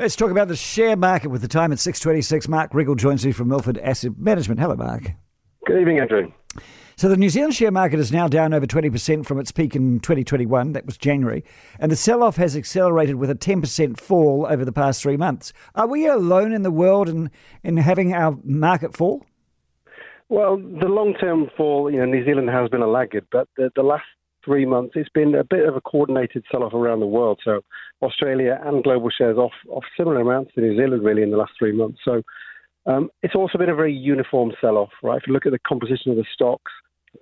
Let's talk about the share market with the time at 6.26. Mark Riggall joins me from Milford Asset Management. Hello, Mark. Good evening, Andrew. So the New Zealand share market is now down over 20% from its peak in 2021. That was January. And the sell-off has accelerated with a 10% fall over the past three months. Are we alone in the world in, in having our market fall? Well, the long-term fall, you know, New Zealand has been a laggard, but the, the last three months, it's been a bit of a coordinated sell-off around the world. So Australia and global shares off off similar amounts to New Zealand really in the last three months. So um, it's also been a very uniform sell-off, right? If you look at the composition of the stocks,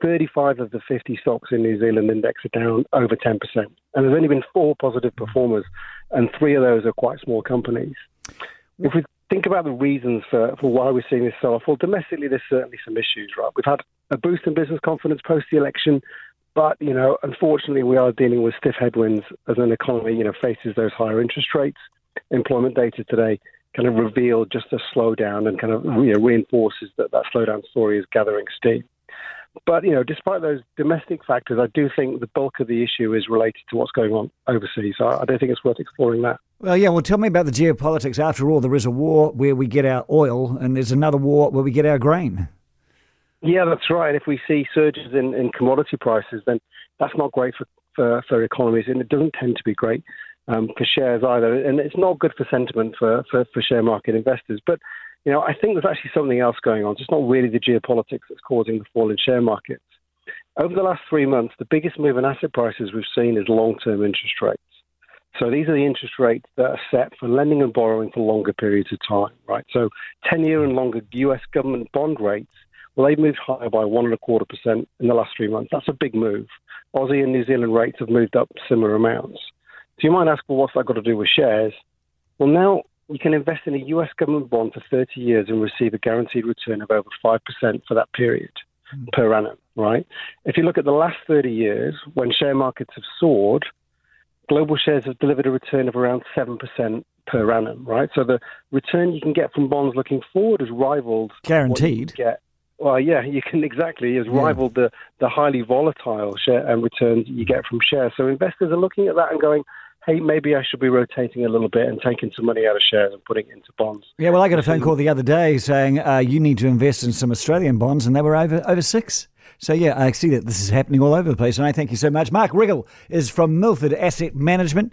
35 of the 50 stocks in New Zealand index are down over 10%. And there's only been four positive performers, and three of those are quite small companies. If we think about the reasons for, for why we're seeing this sell-off, well, domestically, there's certainly some issues, right? We've had a boost in business confidence post the election. But, you know, unfortunately, we are dealing with stiff headwinds as an economy, you know, faces those higher interest rates. Employment data today kind of revealed just a slowdown and kind of you know, reinforces that that slowdown story is gathering steam. But, you know, despite those domestic factors, I do think the bulk of the issue is related to what's going on overseas. So I don't think it's worth exploring that. Well, yeah, well, tell me about the geopolitics. After all, there is a war where we get our oil, and there's another war where we get our grain. Yeah, that's right. And If we see surges in, in commodity prices, then that's not great for, for, for economies, and it doesn't tend to be great um, for shares either. And it's not good for sentiment for, for, for share market investors. But you know, I think there's actually something else going on. It's just not really the geopolitics that's causing the fall in share markets. Over the last three months, the biggest move in asset prices we've seen is long-term interest rates. So these are the interest rates that are set for lending and borrowing for longer periods of time, right? So 10-year and longer U.S. government bond rates well, they've moved higher by one and a quarter percent in the last three months. That's a big move. Aussie and New Zealand rates have moved up similar amounts. So you might ask, well, what's that got to do with shares? Well, now you can invest in a US government bond for 30 years and receive a guaranteed return of over 5% for that period mm. per annum, right? If you look at the last 30 years, when share markets have soared, global shares have delivered a return of around 7% per annum, right? So the return you can get from bonds looking forward is rivaled. Guaranteed. get well, yeah, you can exactly. Has yeah. rivaled the, the highly volatile share and returns you get from shares. So investors are looking at that and going, hey, maybe I should be rotating a little bit and taking some money out of shares and putting it into bonds. Yeah, well, I got a phone call the other day saying uh, you need to invest in some Australian bonds, and they were over over six. So yeah, I see that this is happening all over the place, and I thank you so much. Mark Riggall is from Milford Asset Management.